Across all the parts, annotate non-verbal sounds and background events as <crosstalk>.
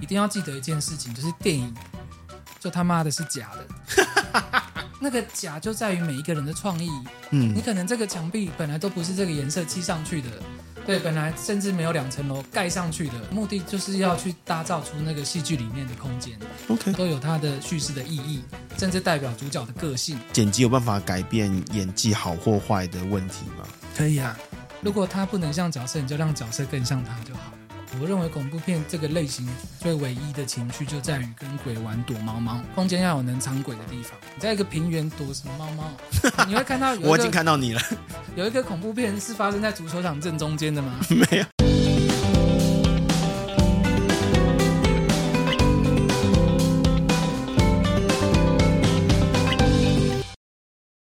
一定要记得一件事情，就是电影就他妈的是假的。<laughs> 那个假就在于每一个人的创意。嗯，你可能这个墙壁本来都不是这个颜色漆上去的，对，本来甚至没有两层楼盖上去的，目的就是要去打造出那个戏剧里面的空间。OK，都有它的叙事的意义，甚至代表主角的个性。剪辑有办法改变演技好或坏的问题吗？可以啊，如果他不能像角色，你就让角色更像他就好。我认为恐怖片这个类型最唯一的情趣就在于跟鬼玩躲猫猫，空间要有能藏鬼的地方。你在一个平原躲什么猫猫？<laughs> 你会看到有我已经看到你了。有一个恐怖片是发生在足球场正中间的吗？<laughs> 没有。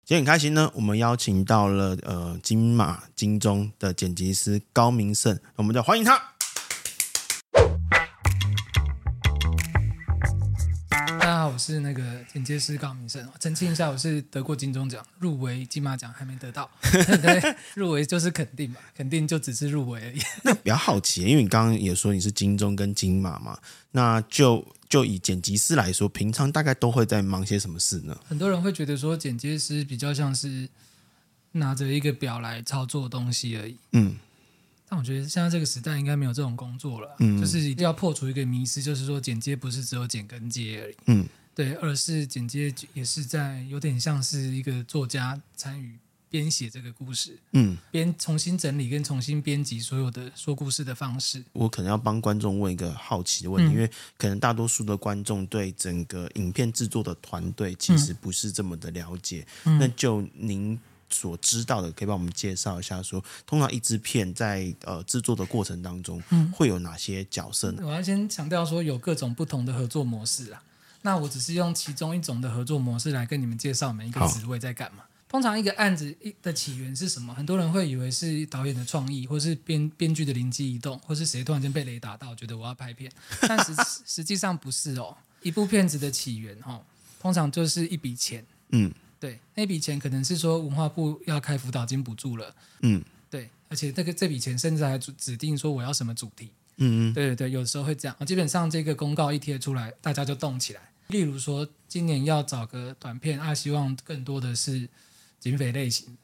今天很开心呢，我们邀请到了呃金马金钟的剪辑师高明胜，我们就欢迎他。是那个剪接师高明胜，澄清一下，我是得过金钟奖，入围金马奖还没得到，<laughs> 对，入围就是肯定嘛，肯定就只是入围而已。<laughs> 那比较好奇，因为你刚刚也说你是金钟跟金马嘛，那就就以剪辑师来说，平常大概都会在忙些什么事呢？很多人会觉得说剪接师比较像是拿着一个表来操作东西而已，嗯。但我觉得现在这个时代应该没有这种工作了，嗯，就是一定要破除一个迷思，就是说剪接不是只有剪跟接而已，嗯，对，二是剪接也是在有点像是一个作家参与编写这个故事，嗯，编重新整理跟重新编辑所有的说故事的方式。我可能要帮观众问一个好奇的问题，嗯，因为可能大多数的观众对整个影片制作的团队其实不是这么的了解，嗯，那就您。所知道的，可以帮我们介绍一下说，说通常一支片在呃制作的过程当中，嗯，会有哪些角色呢？我要先强调说，有各种不同的合作模式啊。那我只是用其中一种的合作模式来跟你们介绍每一个职位在干嘛。通常一个案子一的起源是什么？很多人会以为是导演的创意，或是编编剧的灵机一动，或是谁突然间被雷打到，觉得我要拍片。但实 <laughs> 实际上不是哦。一部片子的起源哦，通常就是一笔钱，嗯。对，那笔钱可能是说文化部要开辅导金补助了，嗯，对，而且这个这笔钱甚至还指定说我要什么主题，嗯嗯，对对对，有时候会这样，基本上这个公告一贴出来，大家就动起来。例如说，今年要找个短片，啊，希望更多的是警匪类型。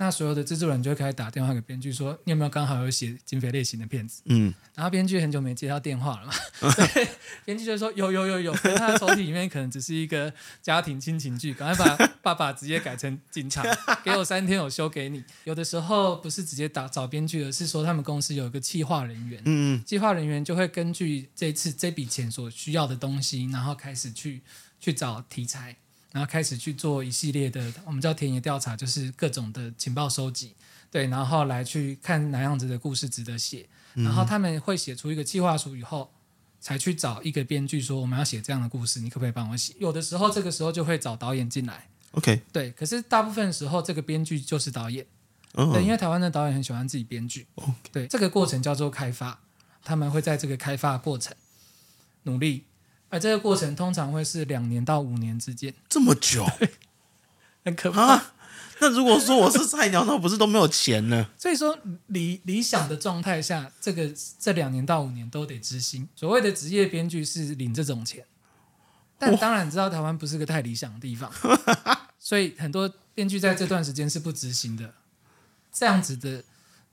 那所有的制作人就会开始打电话给编剧说：“你有没有刚好有写警匪类型的片子？”嗯，然后编剧很久没接到电话了嘛，<laughs> 对，编剧就说：“有有有有。”他的手机里面可能只是一个家庭亲情剧，赶快把 <laughs> 爸爸直接改成警察，给我三天，我修给你。有的时候不是直接打找编剧，而是说他们公司有一个企划人员，嗯，企划人员就会根据这次这笔钱所需要的东西，然后开始去去找题材。然后开始去做一系列的，我们叫田野调查，就是各种的情报收集，对，然后来去看哪样子的故事值得写，然后他们会写出一个计划书以后，才去找一个编剧说我们要写这样的故事，你可不可以帮我写？有的时候这个时候就会找导演进来，OK，对，可是大部分时候这个编剧就是导演，oh. 对，因为台湾的导演很喜欢自己编剧，Okay. 对，这个过程叫做开发，他们会在这个开发过程努力。而这个过程通常会是两年到五年之间，这么久，很可怕。那如果说我是菜鸟，那不是都没有钱呢？<laughs> 所以说理理想的状态下，这个这两年到五年都得执行。所谓的职业编剧是领这种钱，但当然知道台湾不是个太理想的地方，<laughs> 所以很多编剧在这段时间是不执行的。这样子的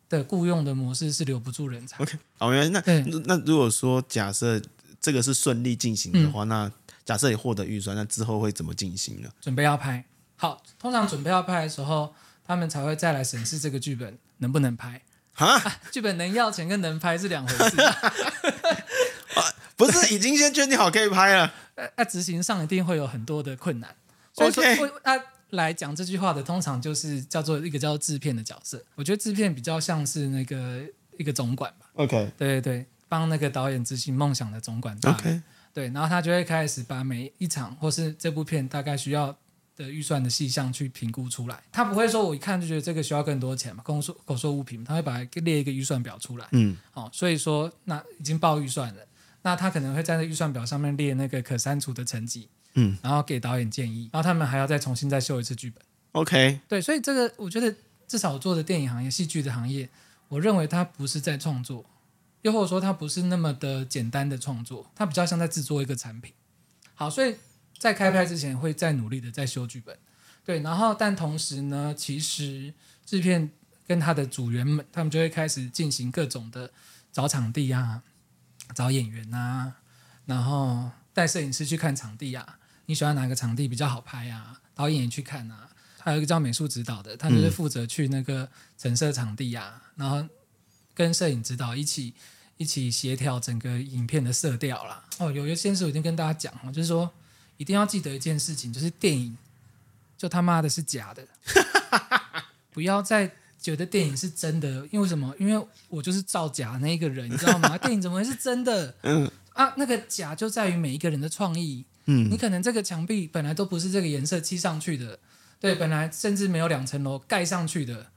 的雇佣的模式是留不住人才。OK，好，原来那那如果说假设。这个是顺利进行的话，嗯、那假设你获得预算，那之后会怎么进行呢？准备要拍好，通常准备要拍的时候，他们才会再来审视这个剧本能不能拍哈啊。剧本能要钱跟能拍是两回事，<laughs> 啊、不是已经先确定好可以拍了？<laughs> 那、啊、执行上一定会有很多的困难。所以说，那来讲这句话的，通常就是叫做一个叫做制片的角色。我觉得制片比较像是那个一个总管吧。OK，对对对。帮那个导演执行梦想的总管，OK，对，然后他就会开始把每一场或是这部片大概需要的预算的细项去评估出来。他不会说我一看就觉得这个需要更多钱嘛，口说口说无凭，他会把它列一个预算表出来。嗯，好，所以说那已经报预算了，那他可能会在那预算表上面列那个可删除的成绩，嗯，然后给导演建议，然后他们还要再重新再修一次剧本。OK，对，所以这个我觉得至少我做的电影行业、戏剧的行业，我认为他不是在创作。又或者说它不是那么的简单的创作，它比较像在制作一个产品。好，所以在开拍之前会再努力的再修剧本，对，然后但同时呢，其实制片跟他的组员们，他们就会开始进行各种的找场地啊，找演员啊，然后带摄影师去看场地啊，你喜欢哪个场地比较好拍啊？导演也去看啊，还有一个叫美术指导的，他就是负责去那个陈设场地啊，然后跟摄影指导一起。一起协调整个影片的色调啦。哦，有一件事我已经跟大家讲了，就是说一定要记得一件事情，就是电影就他妈的是假的，<laughs> 不要再觉得电影是真的。因为什么？因为我就是造假那一个人，你知道吗？<laughs> 电影怎么会是真的？嗯啊，那个假就在于每一个人的创意。嗯，你可能这个墙壁本来都不是这个颜色漆上去的，对，本来甚至没有两层楼盖上去的。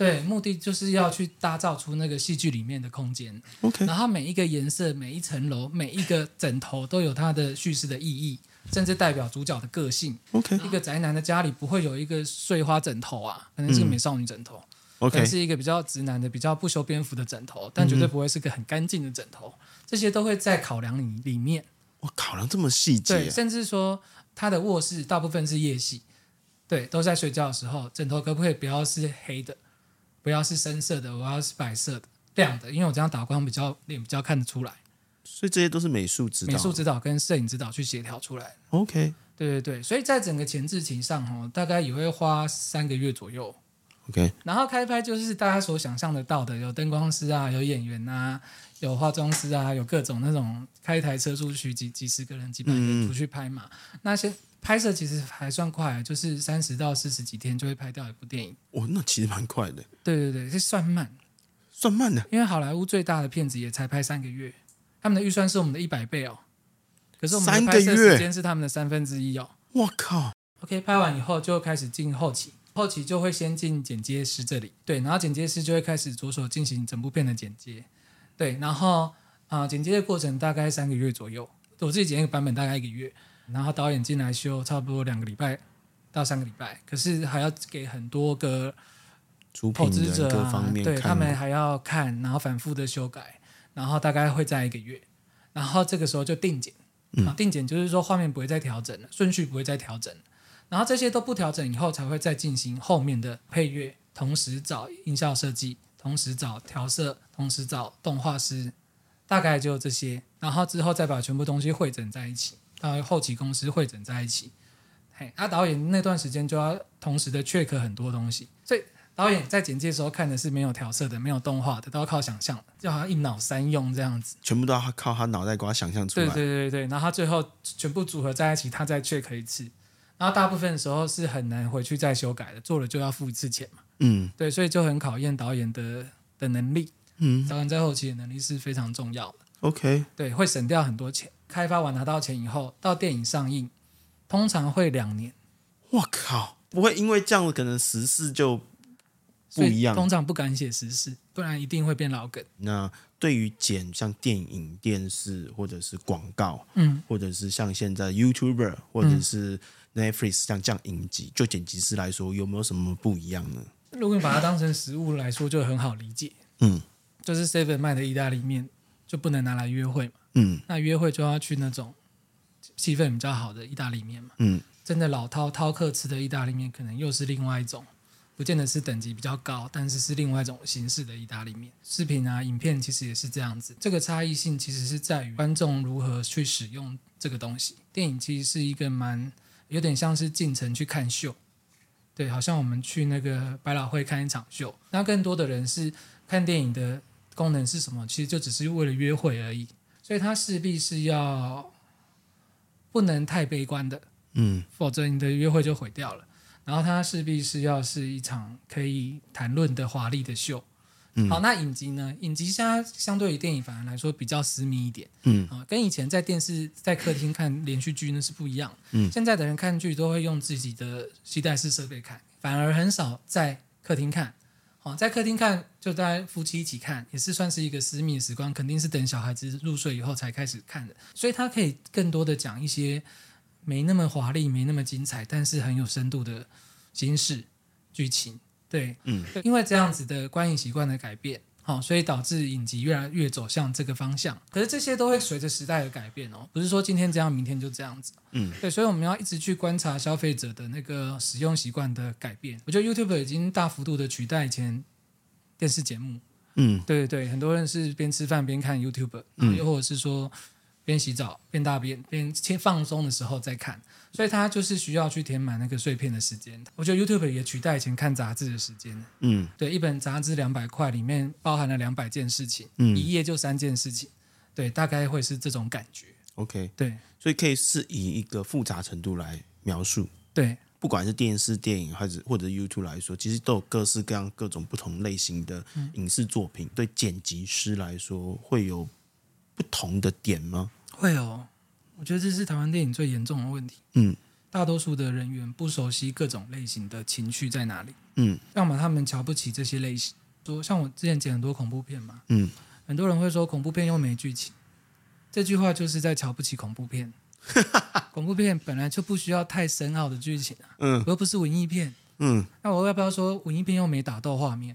对，目的就是要去打造出那个戏剧里面的空间。OK，然后每一个颜色、每一层楼、每一个枕头都有它的叙事的意义，甚至代表主角的个性。OK，一个宅男的家里不会有一个碎花枕头啊，可能是个美少女枕头。OK，可能是一个比较直男的、比较不修边幅的枕头，但绝对不会是个很干净的枕头。这些都会在考量里里面。我，考量这么细节。对，甚至说他的卧室大部分是夜戏，对，都在睡觉的时候，枕头可不可以不要是黑的？不要是深色的，我要是白色的、亮的，因为我这样打光比较脸比较看得出来。所以这些都是美术指导、美术指导跟摄影指导去协调出来。OK，对对对，所以在整个前置期上哦，大概也会花三个月左右。OK，然后开拍就是大家所想象得到的，有灯光师啊，有演员啊，有化妆师啊，有各种那种开一台车出去几几十个人、几百个人出去拍嘛。嗯、那些。拍摄其实还算快，就是三十到四十几天就会拍掉一部电影。哦，那其实蛮快的。对对对，是算慢，算慢的。因为好莱坞最大的片子也才拍三个月，他们的预算是我们的一百倍哦。可是我们的拍摄时间是他们的三分之一哦。我靠！OK，拍完以后就开始进后期，后期就会先进剪接师这里，对，然后剪接师就会开始着手进行整部片的剪接，对，然后啊、呃，剪接的过程大概三个月左右，我自己剪一个版本大概一个月。然后导演进来修，差不多两个礼拜到三个礼拜，可是还要给很多个投资者啊，对他们还要看，然后反复的修改，然后大概会在一个月，然后这个时候就定剪，啊，定剪就是说画面不会再调整了，顺序不会再调整，然后这些都不调整以后才会再进行后面的配乐，同时找音效设计，同时找调色，同时找动画师，大概就这些，然后之后再把全部东西汇整在一起。到后期公司会整在一起，嘿，啊，导演那段时间就要同时的 check 很多东西，所以导演在剪接的时候看的是没有调色的、没有动画的，都要靠想象，就好像一脑三用这样子，全部都要靠他脑袋给他想象出来。对对对对，然后他最后全部组合在一起，他再 check 一次，然后大部分的时候是很难回去再修改的，做了就要付一次钱嘛。嗯，对，所以就很考验导演的的能力。嗯，导演在后期的能力是非常重要的。OK，对，会省掉很多钱。开发完拿到钱以后，到电影上映，通常会两年。我靠，不会因为这样子可能时事就不一样。通常不敢写时事，不然一定会变老梗。那对于剪像电影、电视或者是广告，嗯，或者是像现在 YouTuber 或者是 Netflix 像这样影集，就剪辑师来说，有没有什么不一样呢？如果你把它当成食物来说，就很好理解。嗯，就是 Seven 卖的意大利面就不能拿来约会嘛。嗯，那约会就要去那种气氛比较好的意大利面嘛。嗯，真的老饕饕客吃的意大利面，可能又是另外一种，不见得是等级比较高，但是是另外一种形式的意大利面。视频啊，影片其实也是这样子。这个差异性其实是在于观众如何去使用这个东西。电影其实是一个蛮有点像是进城去看秀，对，好像我们去那个百老汇看一场秀。那更多的人是看电影的功能是什么？其实就只是为了约会而已。所以它势必是要不能太悲观的，嗯，否则你的约会就毁掉了。然后它势必是要是一场可以谈论的华丽的秀。嗯，好，那影集呢？影集现在相对于电影反而来说比较私密一点，嗯，啊，跟以前在电视在客厅看连续剧那是不一样。嗯，现在的人看剧都会用自己的携带式设备看，反而很少在客厅看。好，在客厅看，就大家夫妻一起看，也是算是一个私密的时光，肯定是等小孩子入睡以后才开始看的，所以他可以更多的讲一些没那么华丽、没那么精彩，但是很有深度的心事剧情。对，嗯，因为这样子的观影习惯的改变，好，所以导致影集越来越走向这个方向。可是这些都会随着时代的改变哦，不是说今天这样，明天就这样子。嗯，对，所以我们要一直去观察消费者的那个使用习惯的改变。我觉得 YouTube 已经大幅度的取代以前电视节目。嗯，对对对，很多人是边吃饭边看 YouTube，嗯，又或者是说边洗澡边大便边切放松的时候再看。所以他就是需要去填满那个碎片的时间。我觉得 YouTube 也取代以前看杂志的时间。嗯，对，一本杂志两百块，里面包含了两百件事情，嗯，一页就三件事情。对，大概会是这种感觉。OK，对，所以可以是以一个复杂程度来描述。对，不管是电视、电影，还是或者 YouTube 来说，其实都有各式各样、各种不同类型的影视作品。嗯、对剪辑师来说，会有不同的点吗？会哦。我觉得这是台湾电影最严重的问题。嗯，大多数的人员不熟悉各种类型的情绪在哪里。嗯，要么他们瞧不起这些类型，说像我之前剪很多恐怖片嘛。嗯，很多人会说恐怖片又没剧情，这句话就是在瞧不起恐怖片。<laughs> 恐怖片本来就不需要太深奥的剧情啊。嗯，又不是文艺片。嗯，那我要不要说文艺片又没打斗画面？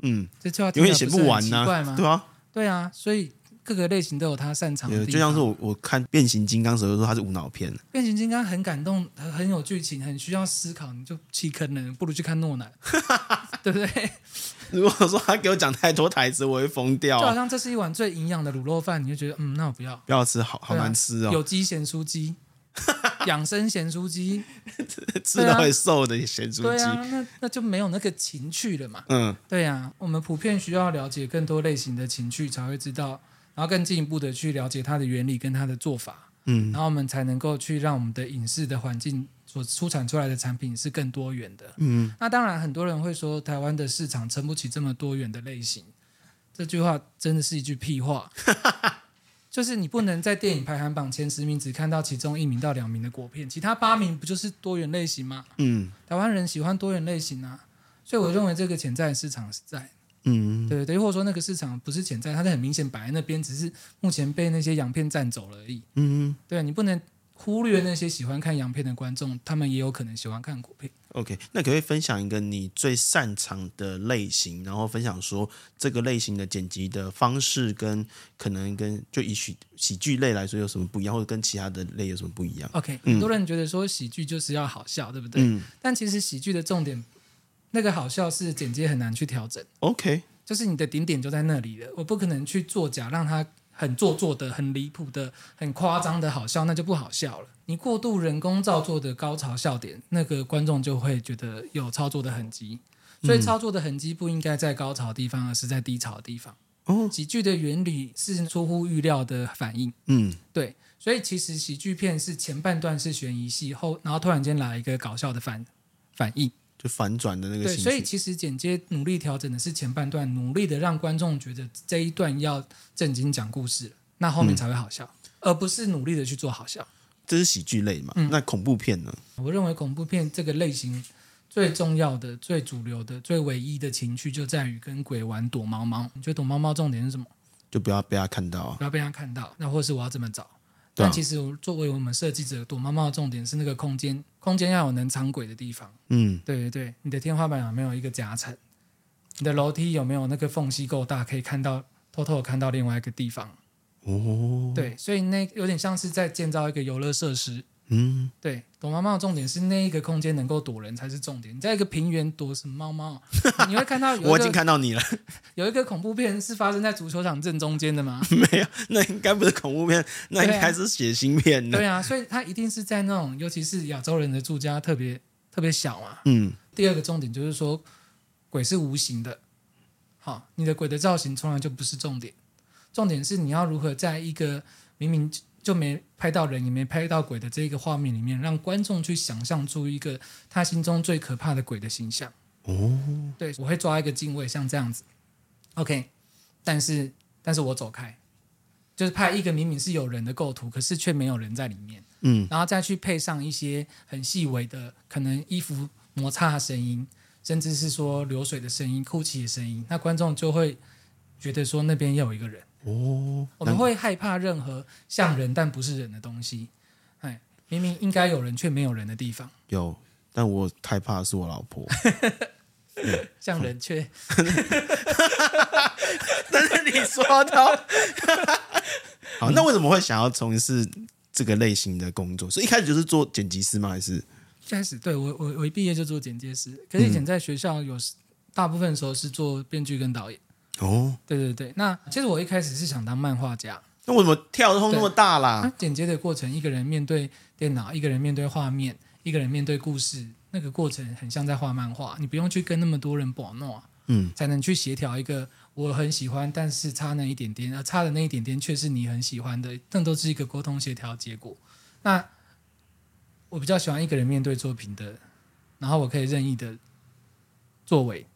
嗯，这句话永远写不完呢、啊？对啊，对啊，所以。各个类型都有他擅长的，就像是我我看变形金刚时候说他是无脑片。变形金刚很感动，很有剧情，很需要思考，你就弃坑了，不如去看诺兰，<laughs> 对不对？如果说他给我讲太多台词，我会疯掉。就好像这是一碗最营养的卤肉饭，你就觉得嗯，那我不要，不要吃，好好难吃哦。有机咸酥鸡，<laughs> 养生咸酥鸡，<laughs> 吃了会瘦的咸酥鸡。对啊，那那就没有那个情趣了嘛。嗯，对啊，我们普遍需要了解更多类型的情趣，才会知道。然后更进一步的去了解它的原理跟它的做法，嗯，然后我们才能够去让我们的影视的环境所出产出来的产品是更多元的，嗯。那当然，很多人会说台湾的市场撑不起这么多元的类型，这句话真的是一句屁话。<laughs> 就是你不能在电影排行榜前十名只看到其中一名到两名的国片，其他八名不就是多元类型吗？嗯，台湾人喜欢多元类型啊，所以我认为这个潜在市场是在。嗯，对对，或者说那个市场不是潜在，它是很明显摆在那边，只是目前被那些洋片占走了而已。嗯，对，你不能忽略那些喜欢看洋片的观众，他们也有可能喜欢看国片。OK，那可不可以分享一个你最擅长的类型，然后分享说这个类型的剪辑的方式跟可能跟就以喜喜剧类来说有什么不一样，或者跟其他的类有什么不一样？OK，很多人觉得说喜剧就是要好笑，对不对？嗯，但其实喜剧的重点。那个好笑是剪接很难去调整，OK，就是你的顶点就在那里了，我不可能去作假，让它很做作的、很离谱的、很夸张的好笑，那就不好笑了。你过度人工造作的高潮笑点，那个观众就会觉得有操作的痕迹，所以操作的痕迹不应该在高潮的地方，而是在低潮的地方。哦，喜剧的原理是出乎预料的反应，嗯，对，所以其实喜剧片是前半段是悬疑戏，后然后突然间来一个搞笑的反反应。就反转的那个，对，所以其实剪接努力调整的是前半段，努力的让观众觉得这一段要正经讲故事，那后面才会好笑，嗯，而不是努力的去做好笑。这是喜剧类嘛？嗯，那恐怖片呢？我认为恐怖片这个类型最重要的、最主流的、最唯一的情绪就在于跟鬼玩躲猫猫。你觉得躲猫猫重点是什么？就不要被他看到啊，不要被他看到。那或是我要怎么找？但其实作为我们设计者，躲猫猫的重点是那个空间，空间要有能藏鬼的地方。嗯，对对对，你的天花板有没有一个夹层？你的楼梯有没有那个缝隙够大，可以看到偷偷看到另外一个地方？哦，对，所以那有点像是在建造一个游乐设施。嗯，对，躲猫猫的重点是那一个空间能够躲人才是重点。你在一个平原躲什么猫猫？<laughs> 你会看到有我已经看到你了。<laughs> 有一个恐怖片是发生在足球场正中间的吗？<laughs> 没有，那应该不是恐怖片，那应该是血腥片。对啊，所以它一定是在那种，尤其是亚洲人的住家特别特别小嘛。嗯。第二个重点就是说，鬼是无形的。好，你的鬼的造型从来就不是重点，重点是你要如何在一个明明。就没拍到人，也没拍到鬼的这个画面里面，让观众去想象出一个他心中最可怕的鬼的形象。哦，对，我会抓一个镜位，像这样子。OK，但是但是我走开，就是拍一个明明是有人的构图，可是却没有人在里面。嗯，然后再去配上一些很细微的，可能衣服摩擦的声音，甚至是说流水的声音、哭泣的声音，那观众就会觉得说那边要有一个人。哦，我们会害怕任何像人但不是人的东西，哎，明明应该有人却没有人的地方。有，但我害怕的是我老婆。<laughs> 嗯、像人却，<laughs> 但是你说的，<laughs> 好，那为什么会想要从事这个类型的工作？所以一开始就是做剪辑师吗？还是一开始对我我我一毕业就做剪接师，可是以前在学校有大部分时候是做编剧跟导演。哦，对对对，那其实我一开始是想当漫画家。那我怎么跳通那么大啦？那剪接的过程，一个人面对电脑，一个人面对画面，一个人面对故事，那个过程很像在画漫画，你不用去跟那么多人绑弄，嗯，才能去协调一个我很喜欢，但是差那一点点，而差的那一点点却是你很喜欢的，那都是一个沟通协调结果。那我比较喜欢一个人面对作品的，然后我可以任意的作为。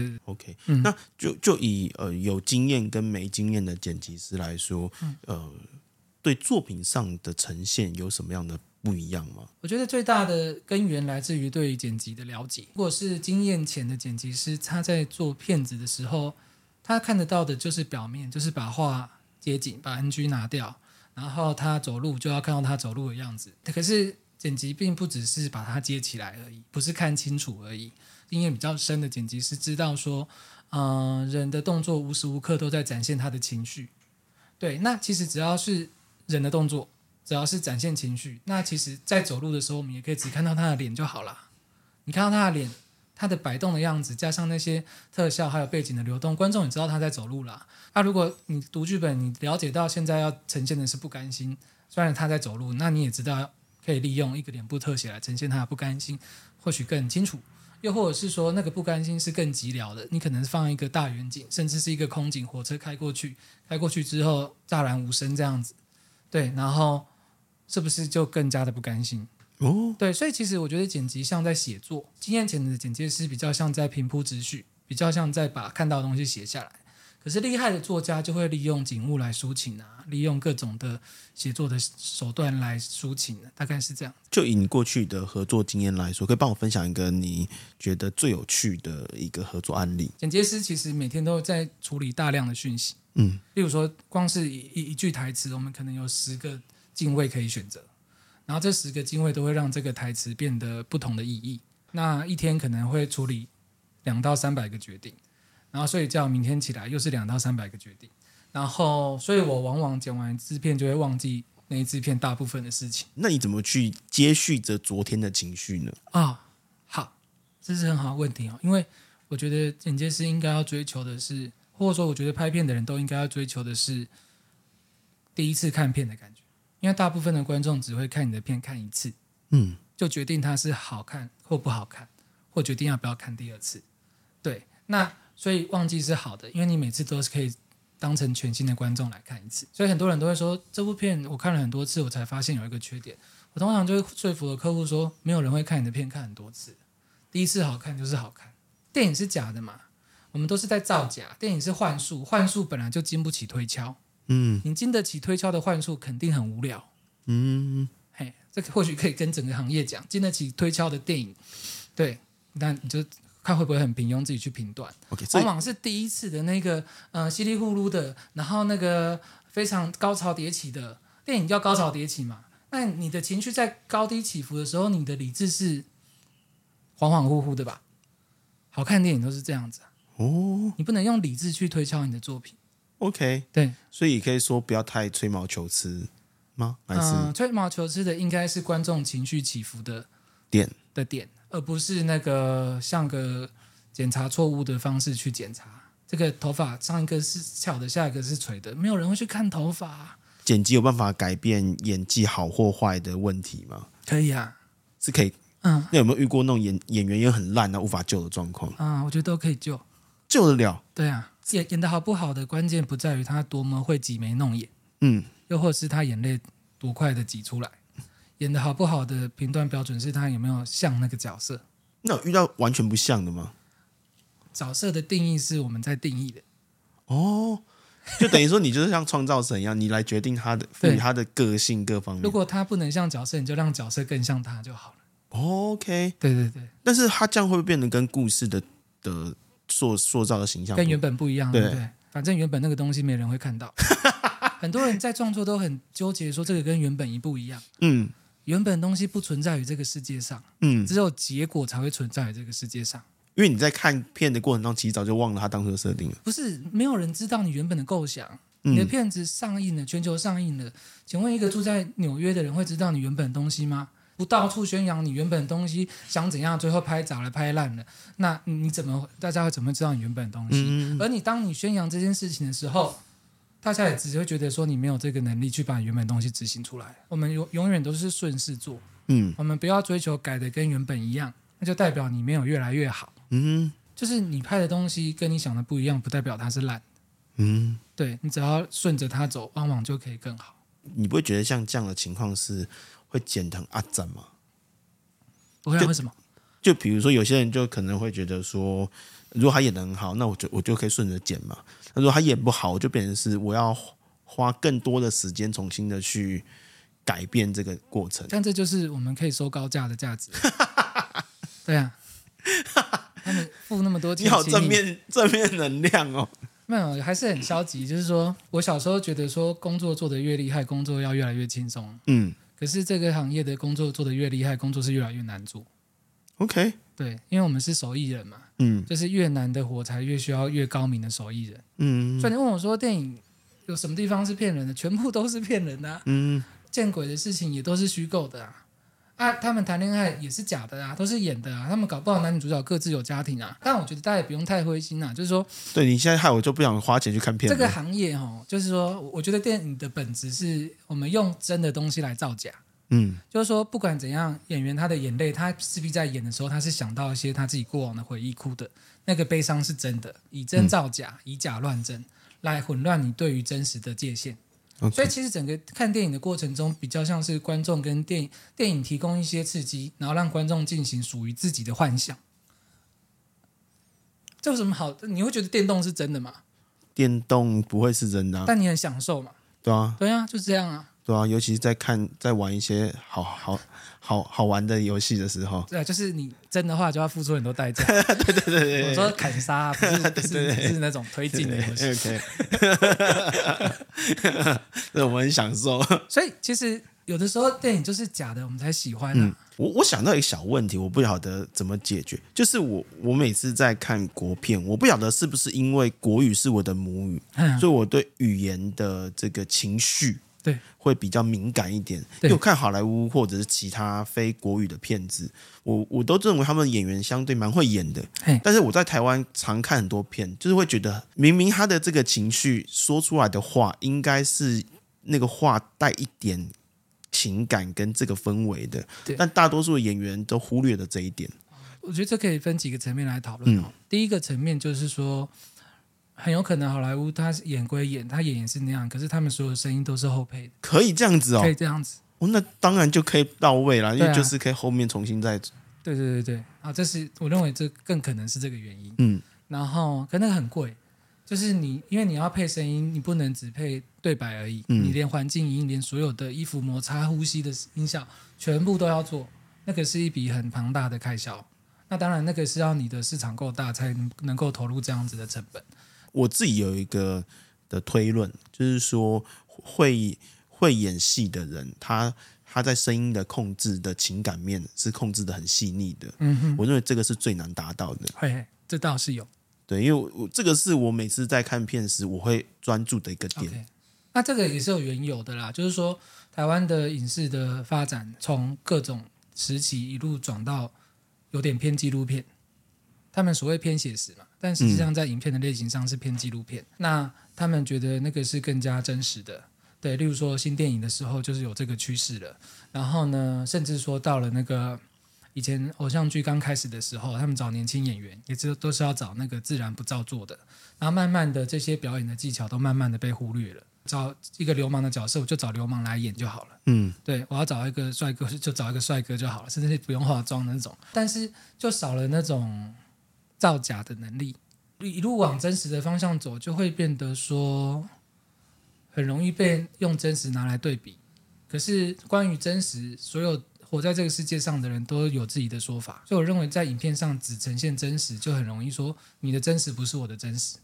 对，OK，、嗯、那就就以呃有经验跟没经验的剪辑师来说，嗯、呃，对作品上的呈现有什么样的不一样吗？我觉得最大的根源来自于对于剪辑的了解。如果是经验浅的剪辑师，他在做片子的时候，他看得到的就是表面，就是把画接紧，把 NG 拿掉，然后他走路就要看到他走路的样子。可是剪辑并不只是把它接起来而已，不是看清楚而已。经验比较深的剪辑师知道说，嗯、人的动作无时无刻都在展现他的情绪。对，那其实只要是人的动作，只要是展现情绪，那其实在走路的时候，我们也可以只看到他的脸就好了。你看到他的脸，他的摆动的样子，加上那些特效，还有背景的流动，观众也知道他在走路了。那如果你读剧本，你了解到现在要呈现的是不甘心，虽然他在走路，那你也知道可以利用一个脸部特写来呈现他的不甘心，或许更清楚。又或者是说，那个不甘心是更寂寥的，你可能放一个大远景，甚至是一个空景，火车开过去，开过去之后乍然无声这样子，对，然后是不是就更加的不甘心？哦，对，所以其实我觉得剪辑像在写作，经验浅的剪接师比较像在平铺直叙，比较像在把看到的东西写下来。可是厉害的作家就会利用景物来抒情啊，利用各种的写作的手段来抒情，大概是这样。就以你过去的合作经验来说，可以帮我分享一个你觉得最有趣的一个合作案例？剪接师其实每天都在处理大量的讯息，嗯，例如说光是一一,一句台词，我们可能有十个镜位可以选择，然后这十个镜位都会让这个台词变得不同的意义。那一天可能会处理两到三百个决定。然后睡觉，明天起来又是两到三百个决定，然后所以我往往剪完制片就会忘记那一制片大部分的事情。那你怎么去接续着昨天的情绪呢？啊、哦，好，这是很好的问题哦，因为我觉得剪接师应该要追求的是，或者说我觉得拍片的人都应该要追求的是第一次看片的感觉，因为大部分的观众只会看你的片看一次，嗯，就决定它是好看或不好看，或决定要不要看第二次。对，那。所以忘记是好的，因为你每次都是可以当成全新的观众来看一次。所以很多人都会说，这部片我看了很多次，我才发现有一个缺点。我通常就会说服了客户说，没有人会看你的片看很多次，第一次好看就是好看。电影是假的嘛，我们都是在造假。电影是幻术，幻术本来就经不起推敲。嗯，你经得起推敲的幻术肯定很无聊。嗯，嘿，这个或许可以跟整个行业讲，经得起推敲的电影，对，那你就。看会不会很平庸，自己去评断。Okay, 往往是第一次的那个呃稀里呼噜的，然后那个非常高潮迭起的电影叫高潮迭起嘛。那你的情绪在高低起伏的时候，你的理智是恍恍惚惚的吧？好看电影都是这样子哦。你不能用理智去推敲你的作品。OK，对，所以可以说不要太吹毛求疵吗？还是、呃、吹毛求疵的应该是观众情绪起伏的点的点。而不是那个像个检查错误的方式去检查这个头发，上一个是翘的，下一个是垂的，没有人会去看头发。剪辑有办法改变演技好或坏的问题吗？可以啊，是可以。嗯，那有没有遇过那种演演员也很烂，那无法救的状况？啊、嗯，我觉得都可以救，救得了。对啊，演演的好不好的关键不在于他多么会挤眉弄眼，嗯，又或是他眼泪多快的挤出来。演的好不好的评断标准是他有没有像那个角色。那有遇到完全不像的吗？角色的定义是我们在定义的。哦，就等于说你就是像创造神一样，你来决定他的赋予他的个性各方面。如果他不能像角色，你就让角色更像他就好了。OK，对对对。但是他这样会不会变得跟故事的的塑塑造的形象跟原本不一样？对不对？对，反正原本那个东西没人会看到。<laughs> 很多人在创作都很纠结，说这个跟原本一不一样。嗯。原本东西不存在于这个世界上，嗯，只有结果才会存在于这个世界上。因为你在看片的过程中，其实早就忘了他当初的设定了。不是，没有人知道你原本的构想。你的片子上映了，全球上映了，请问一个住在纽约的人会知道你原本的东西吗？不到处宣扬你原本的东西，想怎样，最后拍砸了、拍烂了，那你怎么大家会怎么知道你原本的东西？嗯、而你当你宣扬这件事情的时候，大家也只会觉得说你没有这个能力去把原本东西执行出来。我们永永远都是顺势做，嗯，我们不要追求改的跟原本一样，那就代表你没有越来越好。嗯，就是你拍的东西跟你想的不一样，不代表它是烂。嗯，对，你只要顺着它走，往往就可以更好。你不会觉得像这样的情况是会剪疼阿展吗？不会，为什么？就比如说，有些人就可能会觉得说，如果他演的很好，那我就我就可以顺着剪嘛。如果他演不好，我就变成是我要花更多的时间重新的去改变这个过程。但这就是我们可以收高价的价值。<laughs> 对啊，他们付那么多钱，你好正面正面能量哦。没有，还是很消极。就是说我小时候觉得说，工作做得越厉害，工作要越来越轻松。嗯。可是这个行业的工作做得越厉害，工作是越来越难做。OK。对，因为我们是手艺人嘛。嗯。就是越难的活，才越需要越高明的手艺人。嗯。所以你问我说，电影有什么地方是骗人的？全部都是骗人的啊。嗯。见鬼的事情也都是虚构的啊。啊，他们谈恋爱也是假的啊，都是演的啊。他们搞不好男女主角各自有家庭啊。但我觉得大家也不用太灰心啊，就是说，对你现在害我就不想花钱去看片。这个行业哦，就是说，我觉得电影的本质是我们用真的东西来造假。嗯，就是说，不管怎样，演员他的眼泪，他势必在演的时候，他是想到一些他自己过往的回忆，哭的那个悲伤是真的，以真造假，以假乱真，来混乱你对于真实的界限。所以其实整个看电影的过程中，比较像是观众跟电影电影提供一些刺激，然后让观众进行属于自己的幻想。这有什么好？你会觉得电动是真的吗？电动不会是真的啊，但你很享受嘛？对啊，对啊，就是这样啊。对啊，尤其是在看、在玩一些好好好好玩的游戏的时候，对啊，就是你真的话就要付出很多代价。<laughs> 对对对对，我说砍杀不是不是是那种推进的游戏。OK，<laughs> 那我们很享受。<laughs> 所以其实有的时候电影就是假的，我们才喜欢啊。嗯，我我想到一个小问题，我不晓得怎么解决。就是我我每次在看国片，我不晓得是不是因为国语是我的母语，嗯，所以我对语言的这个情绪。对，会比较敏感一点。因为我看好莱坞或者是其他非国语的片子，我我都认为他们演员相对蛮会演的。但是我在台湾常看很多片，就是会觉得明明他的这个情绪说出来的话，应该是那个话带一点情感跟这个氛围的，但大多数的演员都忽略了这一点。我觉得这可以分几个层面来讨论。嗯，第一个层面就是说。很有可能好莱坞他演归演，他演也是那样，可是他们所有的声音都是后配的，可以这样子哦，可以这样子，哦，那当然就可以到位了，因为就是可以后面重新再，对对对对，啊，这是我认为这更可能是这个原因，嗯，然后可那个很贵，就是你因为你要配声音，你不能只配对白而已，嗯，你连环境音、连所有的衣服摩擦、呼吸的音效全部都要做，那个是一笔很庞大的开销，那当然那个是要你的市场够大才能够投入这样子的成本。我自己有一个的推论，就是说会会演戏的人，他他在声音的控制的情感面是控制的很细腻的。嗯哼，我认为这个是最难达到的。嘿嘿，这倒是有。对，因为我，这个是我每次在看片时我会专注的一个点。Okay. 那这个也是有缘由的啦，就是说台湾的影视的发展从各种时期一路转到有点偏纪录片，他们所谓偏写实嘛。但实际上，在影片的类型上是偏纪录片。嗯。那他们觉得那个是更加真实的，对。例如说新电影的时候，就是有这个趋势了。然后呢，甚至说到了那个以前偶像剧刚开始的时候，他们找年轻演员，也是都是要找那个自然不造作的。然后慢慢的，这些表演的技巧都慢慢的被忽略了。找一个流氓的角色，我就找流氓来演就好了。嗯，对，我要找一个帅哥，就找一个帅哥就好了，甚至是不用化妆的那种。但是就少了那种。造假的能力，一路往真实的方向走，就会变得说很容易被用真实拿来对比。可是关于真实，所有活在这个世界上的人都有自己的说法。所以我认为，在影片上只呈现真实，就很容易说你的真实不是我的真实，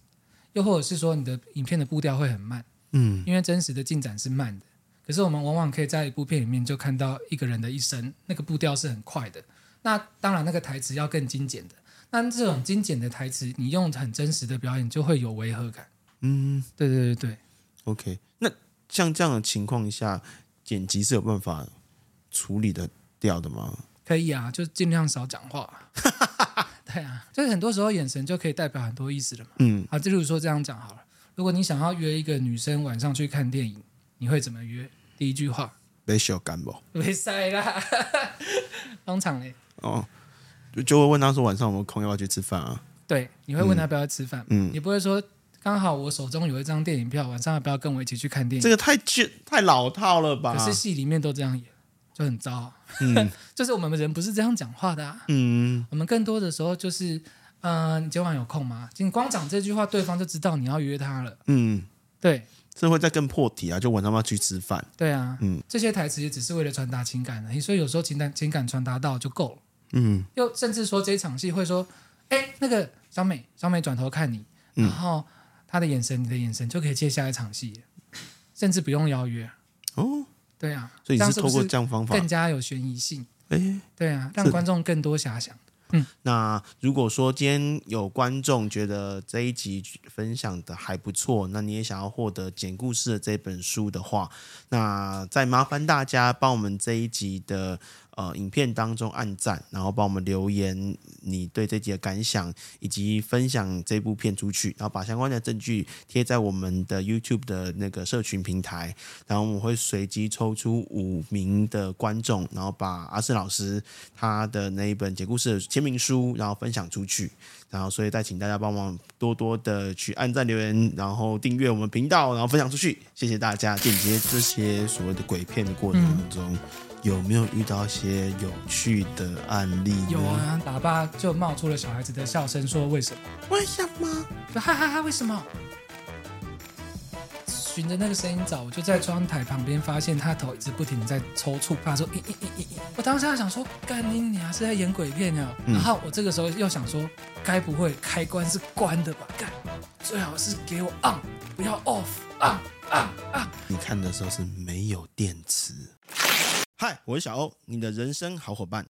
又或者是说你的影片的步调会很慢。嗯，因为真实的进展是慢的。可是我们往往可以在一部片里面就看到一个人的一生，那个步调是很快的。那当然，那个台词要更精简的。那这种精简的台词，你用很真实的表演，就会有违和感。嗯，对对对对。OK，那像这样的情况下，剪辑是有办法处理的掉的吗？可以啊，就尽量少讲话。<laughs> 对啊，就是很多时候眼神就可以代表很多意思了嘛。嗯，啊，就比如说这样讲好了，如果你想要约一个女生晚上去看电影，你会怎么约？第一句话，没小干不？<laughs> 没塞啦，<laughs> 当场嘞。哦，就会问他说晚上有没有空，要不要去吃饭啊？对，你会问他要不要吃饭，嗯，你不会说。刚好我手中有一张电影票，晚上要不要跟我一起去看电影？这个太旧太老套了吧？可是戏里面都这样演，就很糟。嗯，<laughs> 就是我们人不是这样讲话的啊。嗯，我们更多的时候就是，嗯、呃，你今晚有空吗？你光讲这句话，对方就知道你要约他了。嗯，对。这会再更破题啊！就晚上要去吃饭。对啊，嗯，这些台词也只是为了传达情感而已，所以有时候情感情感传达到就够了。嗯，又甚至说这一场戏会说，哎，那个小美，小美转头看你，然后。她的眼神，你的眼神就可以接下一场戏，甚至不用邀约哦。对啊，所以你是透过这样方法更加有悬疑性。哎，对啊，让观众更多遐想。嗯，那如果说今天有观众觉得这一集分享的还不错，那你也想要获得简故事的这本书的话，那再麻烦大家帮我们这一集的。呃，影片当中按赞，然后帮我们留言你对这集的感想，以及分享这部片出去，然后把相关的证据贴在我们的 YouTube 的那个社群平台，然后我们会随机抽出五名的观众，然后把阿胜老师他的那一本解故事的签名书，然后分享出去，然后所以再请大家帮忙多多的去按赞留言，然后订阅我们频道，然后分享出去，谢谢大家。剪接这些所谓的鬼片的过程当中。嗯有没有遇到一些有趣的案例？有啊，喇叭就冒出了小孩子的笑声，说：“为什么？为什么？说哈哈哈！为什么？”循着那个声音找，我就在窗台旁边发现他头一直不停的在抽搐。他说：“咦咦咦咦！”我当时还想说：“干你你还是在演鬼片呀？”嗯、然后我这个时候又想说：“该不会开关是关的吧？干，最好是给我 on，不要 off。on on on。”你看的时候是没有电池。嗨，我是小欧，你的人生好伙伴。